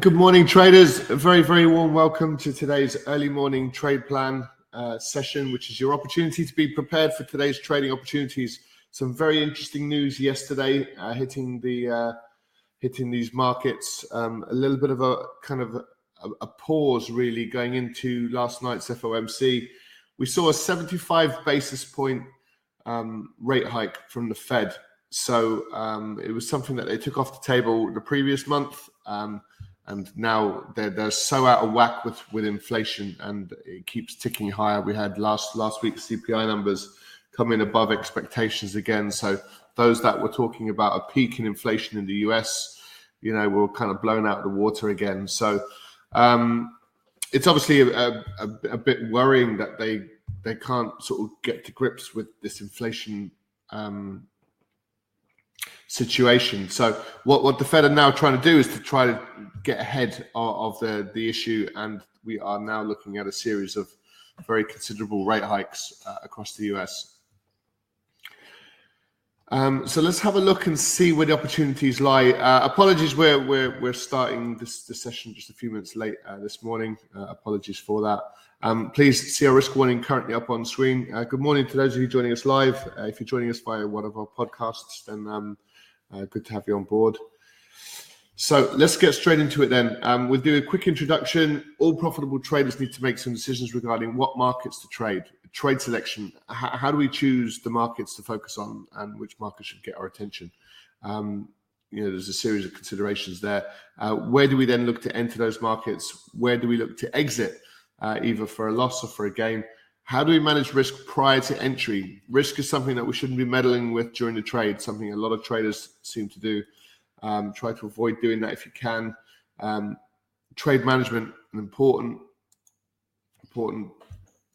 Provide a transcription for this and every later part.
Good morning, traders. A very, very warm welcome to today's early morning trade plan uh, session, which is your opportunity to be prepared for today's trading opportunities. Some very interesting news yesterday uh, hitting the uh, hitting these markets. Um, a little bit of a kind of a, a, pause, really, going into last night's FOMC. We saw a 75 basis point um, rate hike from the Fed. So um, it was something that they took off the table the previous month. Um, and now they're, they're so out of whack with, with inflation and it keeps ticking higher. We had last last week's CPI numbers come in above expectations again. So those that were talking about a peak in inflation in the US, you know, were kind of blown out of the water again. So um, it's obviously a, a, a, bit worrying that they they can't sort of get to grips with this inflation um, situation. So what, what the Fed are now trying to do is to try to get ahead of, of the, the issue. And we are now looking at a series of very considerable rate hikes uh, across the US. Um, so let's have a look and see where the opportunities lie. Uh, apologies, we're, we're, we're starting this, this session just a few minutes late uh, this morning. Uh, apologies for that. Um, please see our risk warning currently up on screen. Uh, good morning to those of you joining us live. Uh, if you're joining us via one of our podcasts, then um, uh, good to have you on board. So let's get straight into it then. Um, we'll do a quick introduction. All profitable traders need to make some decisions regarding what markets to trade, trade selection. H- how do we choose the markets to focus on and which markets should get our attention? Um, you know, there's a series of considerations there. Uh, where do we then look to enter those markets? Where do we look to exit, uh, either for a loss or for a gain? How do we manage risk prior to entry? Risk is something that we shouldn't be meddling with during the trade, something a lot of traders seem to do. Um, try to avoid doing that if you can. Um, trade management, an important, important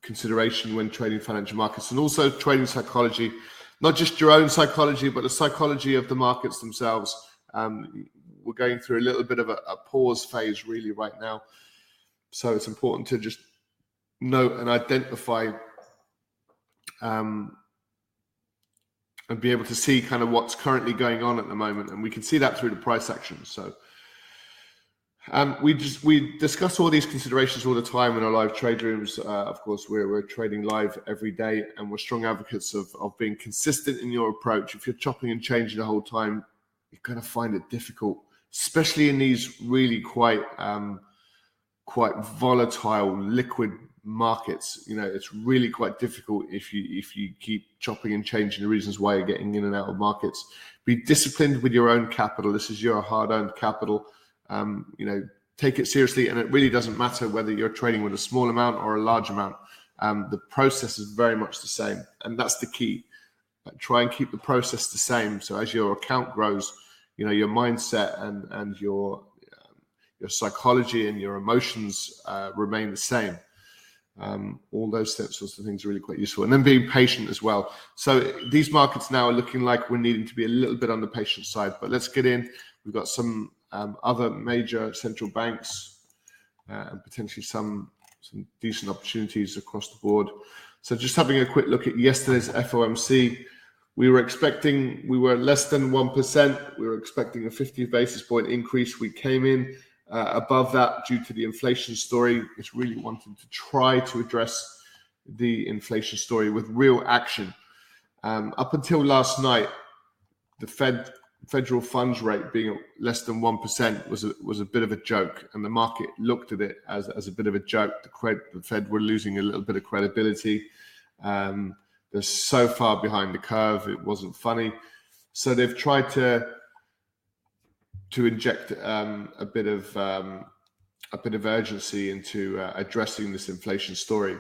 consideration when trading financial markets, and also trading psychology, not just your own psychology, but the psychology of the markets themselves. Um, we're going through a little bit of a, a pause phase really right now, so it's important to just note and identify um, and be able to see kind of what's currently going on at the moment. And we can see that through the price action. So um, we just we discuss all these considerations all the time in our live trade rooms. Uh, of course, we're, we're trading live every day, and we're strong advocates of, of being consistent in your approach. If you're chopping and changing the whole time, you're going to find it difficult, especially in these really quite um, quite volatile, liquid markets you know it's really quite difficult if you if you keep chopping and changing the reasons why you're getting in and out of markets. Be disciplined with your own capital. This is your hard-earned capital. Um, you know take it seriously and it really doesn't matter whether you're trading with a small amount or a large amount. Um, the process is very much the same and that's the key. Try and keep the process the same. So as your account grows you know your mindset and and your um, your psychology and your emotions uh, remain the same um, all those sorts of things are really quite useful. And then being patient as well. So these markets now are looking like we're needing to be a little bit on the patient side. But let's get in. We've got some um, other major central banks uh, and potentially some some decent opportunities across the board. So just having a quick look at yesterday's FOMC, we were expecting we were less than one percent. We were expecting a 50 basis point increase. We came in uh, above that, due to the inflation story, it's really wanting to try to address the inflation story with real action. Um, up until last night, the Fed federal funds rate being less than one percent was a, was a bit of a joke, and the market looked at it as, as a bit of a joke. The, cred, the Fed were losing a little bit of credibility. Um, they're so far behind the curve; it wasn't funny. So they've tried to to inject um, a bit of um, a bit of urgency into uh, addressing this inflation story.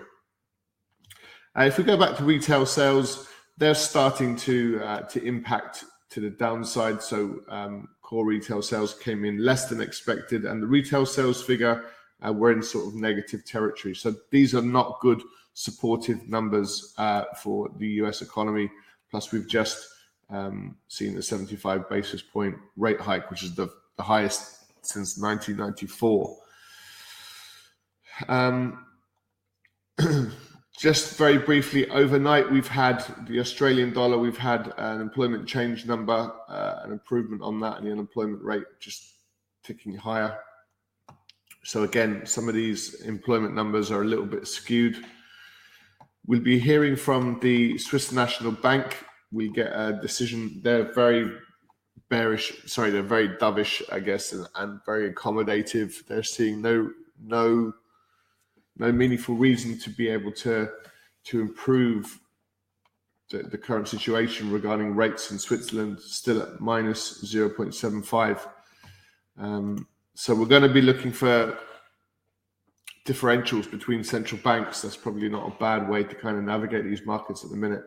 Uh, if we go back to retail sales, they're starting to uh, to impact to the downside. So um, core retail sales came in less than expected, and the retail sales figure uh, were in sort of negative territory. So these are not good supportive numbers uh, for the U.S. economy. Plus, we've just um, seeing the 75 basis point rate hike, which is the, the highest since 1994. Um, just very briefly, overnight we've had the Australian dollar, we've had an employment change number, uh, an improvement on that, and the unemployment rate just ticking higher. So again, some of these employment numbers are a little bit skewed. We'll be hearing from the Swiss National Bank. We get a decision. They're very bearish. Sorry, they're very dovish, I guess, and, and very accommodative. They're seeing no no no meaningful reason to be able to to improve the, the current situation regarding rates in Switzerland, still at minus 0.75. Um, so we're going to be looking for differentials between central banks. That's probably not a bad way to kind of navigate these markets at the minute.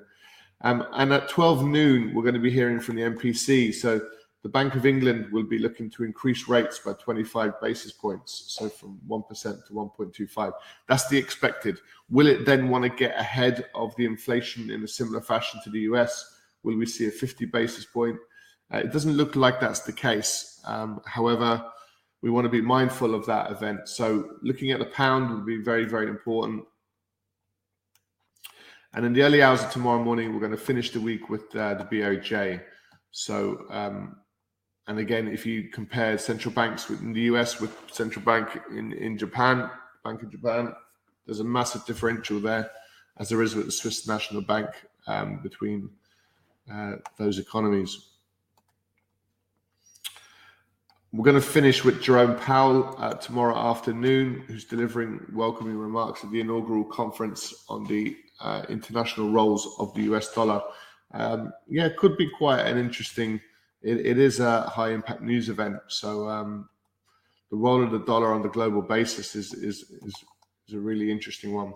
Um, and at 12 noon, we're going to be hearing from the MPC. So the Bank of England will be looking to increase rates by 25 basis points, so from 1% to 1.25. That's the expected. Will it then want to get ahead of the inflation in a similar fashion to the US? Will we see a 50 basis point? Uh, it doesn't look like that's the case. Um, however, we want to be mindful of that event. So looking at the pound will be very, very important. And in the early hours of tomorrow morning, we're going to finish the week with uh, the BOJ. So um, and again, if you compare central banks in the US with central bank in, in Japan, Bank of Japan, there's a massive differential there, as there is with the Swiss National Bank um, between uh, those economies. We're going to finish with Jerome Powell uh, tomorrow afternoon, who's delivering welcoming remarks at the inaugural conference on the uh, international roles of the US dollar. Um, yeah, it could be quite an interesting it, it is a high impact news event. So um, the role of the dollar on the global basis is, is, is, is a really interesting one.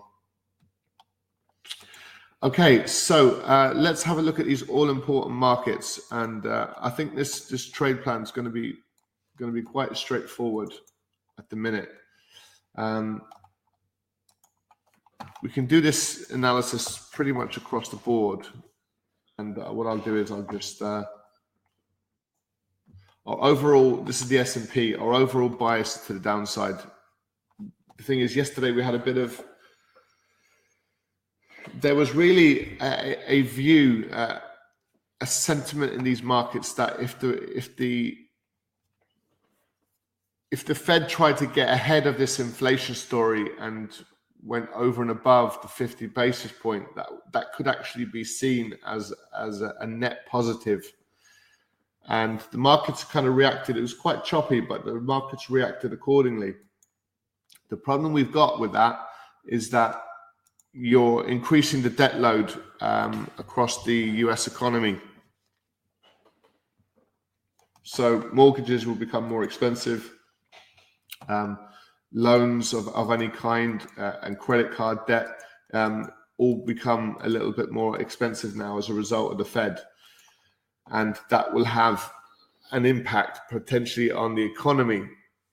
Okay, so uh, let's have a look at these all important markets, and uh, I think this this trade plan is going to be going to be quite straightforward at the minute. Um, we can do this analysis pretty much across the board, and uh, what I'll do is I'll just uh, our overall, this is the S&P, our overall bias to the downside. The thing is, yesterday we had a bit of, there was really a, a view, uh, a sentiment in these markets that if the if the if the Fed tried to get ahead of this inflation story and went over and above the 50 basis point, that that could actually be seen as as a, a net positive. and the markets kind of reacted. It was quite choppy, but the markets reacted accordingly. The problem we've got with that is that you're increasing the debt load um, across the US economy. So mortgages will become more expensive. Um, loans of, of any kind uh, and credit card debt um, all become a little bit more expensive now as a result of the Fed and that will have an impact potentially on the economy.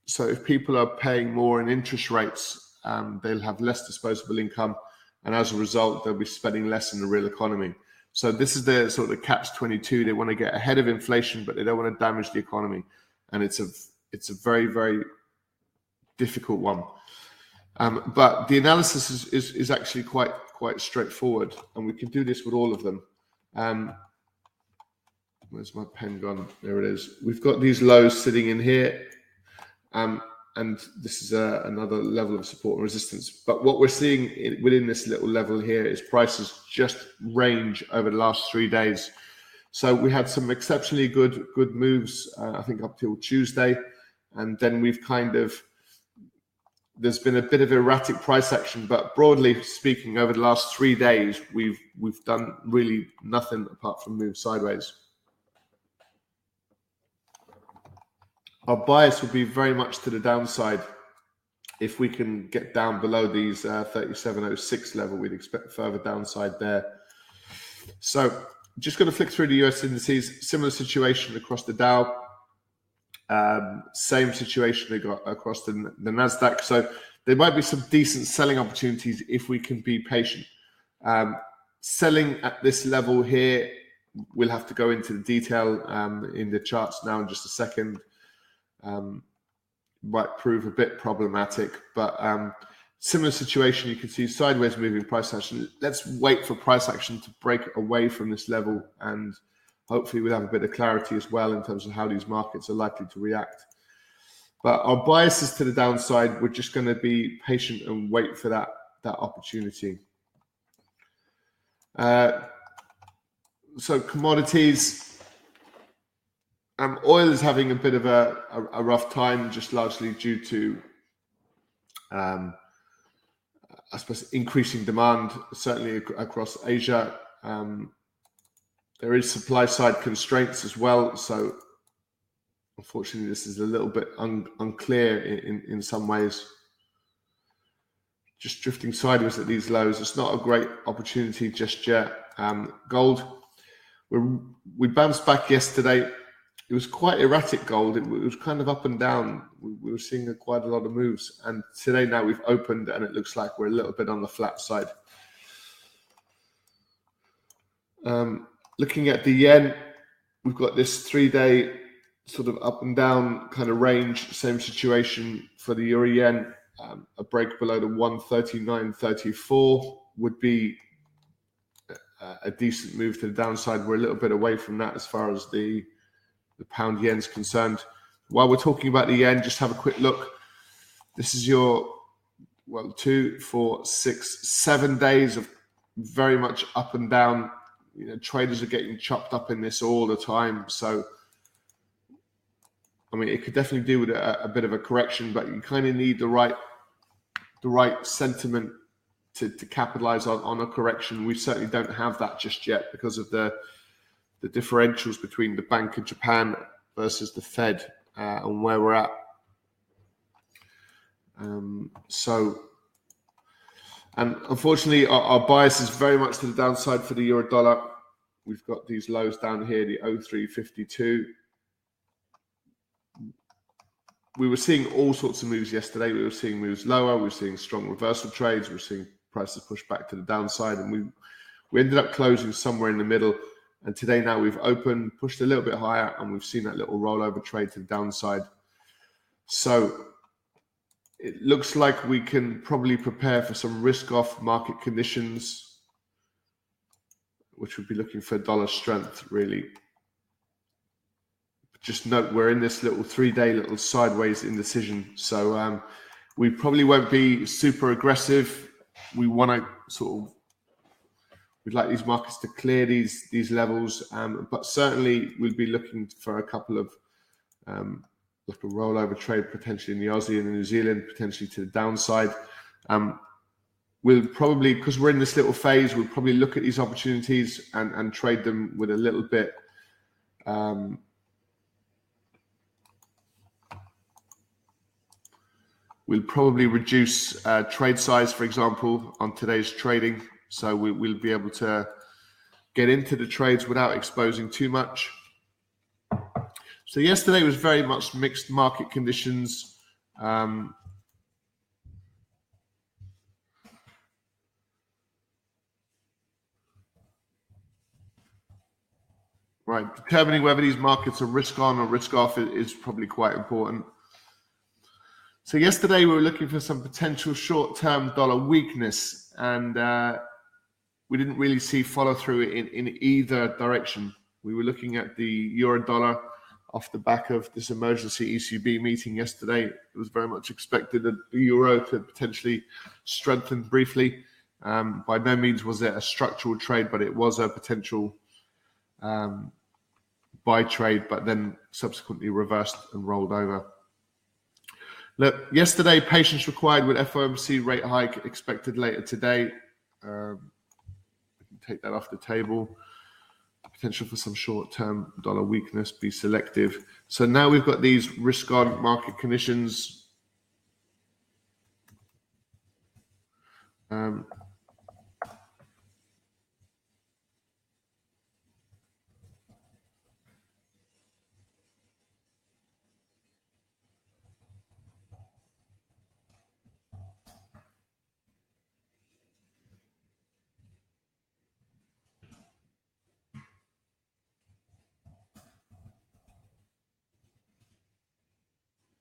So if people are paying more in interest rates, um, they'll have less disposable income, and as a result, they'll be spending less in the real economy. So this is the sort of catch twenty two. They want to get ahead of inflation, but they don't want to damage the economy, and it's a it's a very very difficult one. Um, but the analysis is, is, is actually quite quite straightforward, and we can do this with all of them. Um, Where's my pen gone? There it is. We've got these lows sitting in here. Um, and this is a, uh, another level of support and resistance. But what we're seeing in, within this little level here is prices just range over the last three days. So we had some exceptionally good good moves, uh, I think up till Tuesday, and then we've kind of there's been a bit of erratic price action, but broadly speaking, over the last three days, we've we've done really nothing apart from move sideways. our bias would be very much to the downside. If we can get down below these uh, 3706 level, we'd expect further downside there. So just going to flick through the US indices, similar situation across the Dow. Um, same situation they got across the, the NASDAQ. So there might be some decent selling opportunities if we can be patient. Um, selling at this level here, we'll have to go into the detail um, in the charts now in just a second um, might prove a bit problematic. But um, similar situation, you can see sideways moving price action. Let's wait for price action to break away from this level, and hopefully we'll have a bit of clarity as well in terms of how these markets are likely to react. But our biases to the downside, we're just going to be patient and wait for that that opportunity. Uh, so commodities, um, oil is having a bit of a, a, a rough time, just largely due to, um, I suppose, increasing demand, certainly ac- across Asia. Um, there is supply side constraints as well, so unfortunately, this is a little bit un- unclear in, in, in some ways. Just drifting sideways at these lows. It's not a great opportunity just yet. Um, gold, we we bounced back yesterday. It was quite erratic gold. It, it was kind of up and down. We, we were seeing a, quite a lot of moves. And today now we've opened and it looks like we're a little bit on the flat side. Um, looking at the yen, we've got this three day sort of up and down kind of range. Same situation for the euro yen. Um, a break below the 139.34 would be a, a decent move to the downside. We're a little bit away from that as far as the the pound yen is concerned. While we're talking about the yen, just have a quick look. This is your well, two, four, six, seven days of very much up and down. You know, traders are getting chopped up in this all the time. So I mean, it could definitely do with a, a bit of a correction, but you kind of need the right the right sentiment to, to capitalize on, on a correction. We certainly don't have that just yet because of the the differentials between the Bank of Japan versus the Fed uh, and where we're at. Um, so, and unfortunately, our, our, bias is very much to the downside for the euro dollar. We've got these lows down here, the 0352 we were seeing all sorts of moves yesterday. We were seeing moves lower. We were seeing strong reversal trades. We were seeing prices push back to the downside, and we we ended up closing somewhere in the middle. And today now we've opened, pushed a little bit higher, and we've seen that little rollover trade to the downside. So it looks like we can probably prepare for some risk-off market conditions, which would be looking for dollar strength really just note we're in this little three day little sideways indecision. So um, we probably won't be super aggressive. We want to sort of we'd like these markets to clear these these levels, um, but certainly we'll be looking for a couple of um, like a rollover trade potentially in the Aussie and the New Zealand, potentially to the downside. Um, we'll probably because we're in this little phase, we'll probably look at these opportunities and and trade them with a little bit. Um, We'll probably reduce uh, trade size, for example, on today's trading. So we, will be able to get into the trades without exposing too much. So yesterday was very much mixed market conditions. Um, right, determining whether these markets are risk on or risk off is probably quite important. So yesterday we were looking for some potential short-term dollar weakness, and uh, we didn't really see follow-through in, in either direction. We were looking at the euro dollar off the back of this emergency ECB meeting yesterday. It was very much expected that the euro to potentially strengthen briefly. Um, by no means was it a structural trade, but it was a potential um, buy trade, but then subsequently reversed and rolled over. Look, yesterday, patience required with FOMC rate hike expected later today. Um, we can take that off the table. Potential for some short-term dollar weakness. Be selective. So now we've got these risk-on market conditions. Um,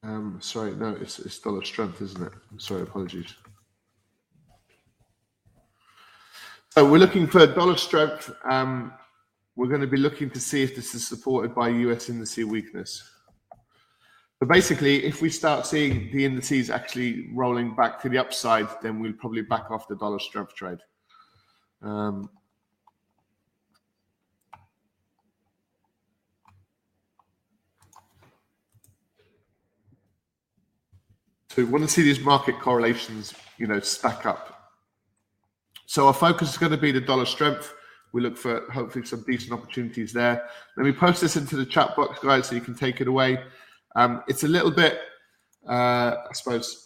Um, sorry, no, it's, it's dollar strength, isn't it? Sorry, apologies. So we're looking for dollar strength. Um, we're going to be looking to see if this is supported by US indice weakness. But basically, if we start seeing the indices actually rolling back to the upside, then we'll probably back off the dollar strength trade. Um, so we want to see these market correlations, you know, stack up. So our focus is going to be the dollar strength. We look for hopefully some decent opportunities there. Let me post this into the chat box, guys, so you can take it away. Um, it's a little bit, uh, I suppose,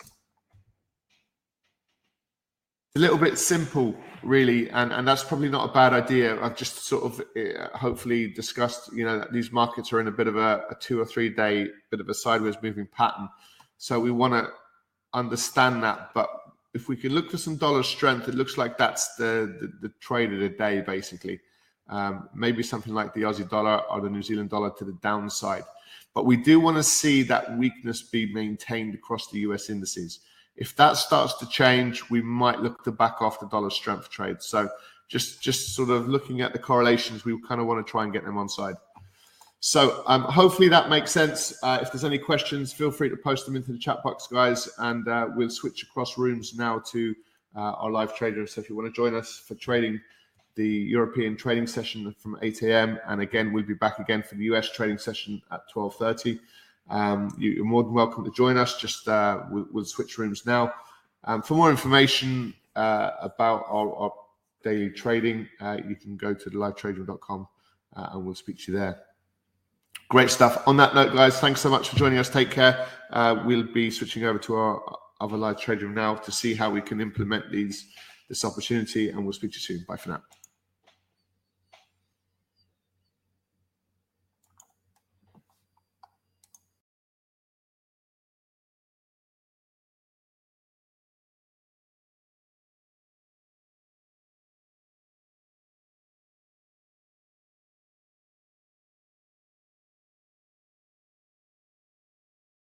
a little bit simple, really, and, and that's probably not a bad idea. I've just sort of uh, hopefully discussed, you know, that these markets are in a bit of a, a two or three day, bit of a sideways moving pattern. So we want to understand that. But if we can look for some dollar strength, it looks like that's the, the, the trade of the day, basically. Um, maybe something like the Aussie dollar or the New Zealand dollar to the downside. But we do want to see that weakness be maintained across the US indices. If that starts to change, we might look to back off the dollar strength trade. So just just sort of looking at the correlations, we kind of want to try and get them on side. So um, hopefully that makes sense. Uh, if there's any questions, feel free to post them into the chat box, guys, and uh, we'll switch across rooms now to uh, our live trader. So if you want to join us for trading the European trading session from 8 a.m. And again, we'll be back again for the US trading session at 12:30. Um, you, are more than welcome to join us. Just uh, we'll, we'll, switch rooms now. Um, for more information uh, about our, our, daily trading, uh, you can go to livetrading.com and we'll speak to you there. Great stuff. On that note, guys, thanks so much for joining us. Take care. Uh, we'll be switching over to our other live trading now to see how we can implement these this opportunity, and we'll speak to you soon. Bye for now.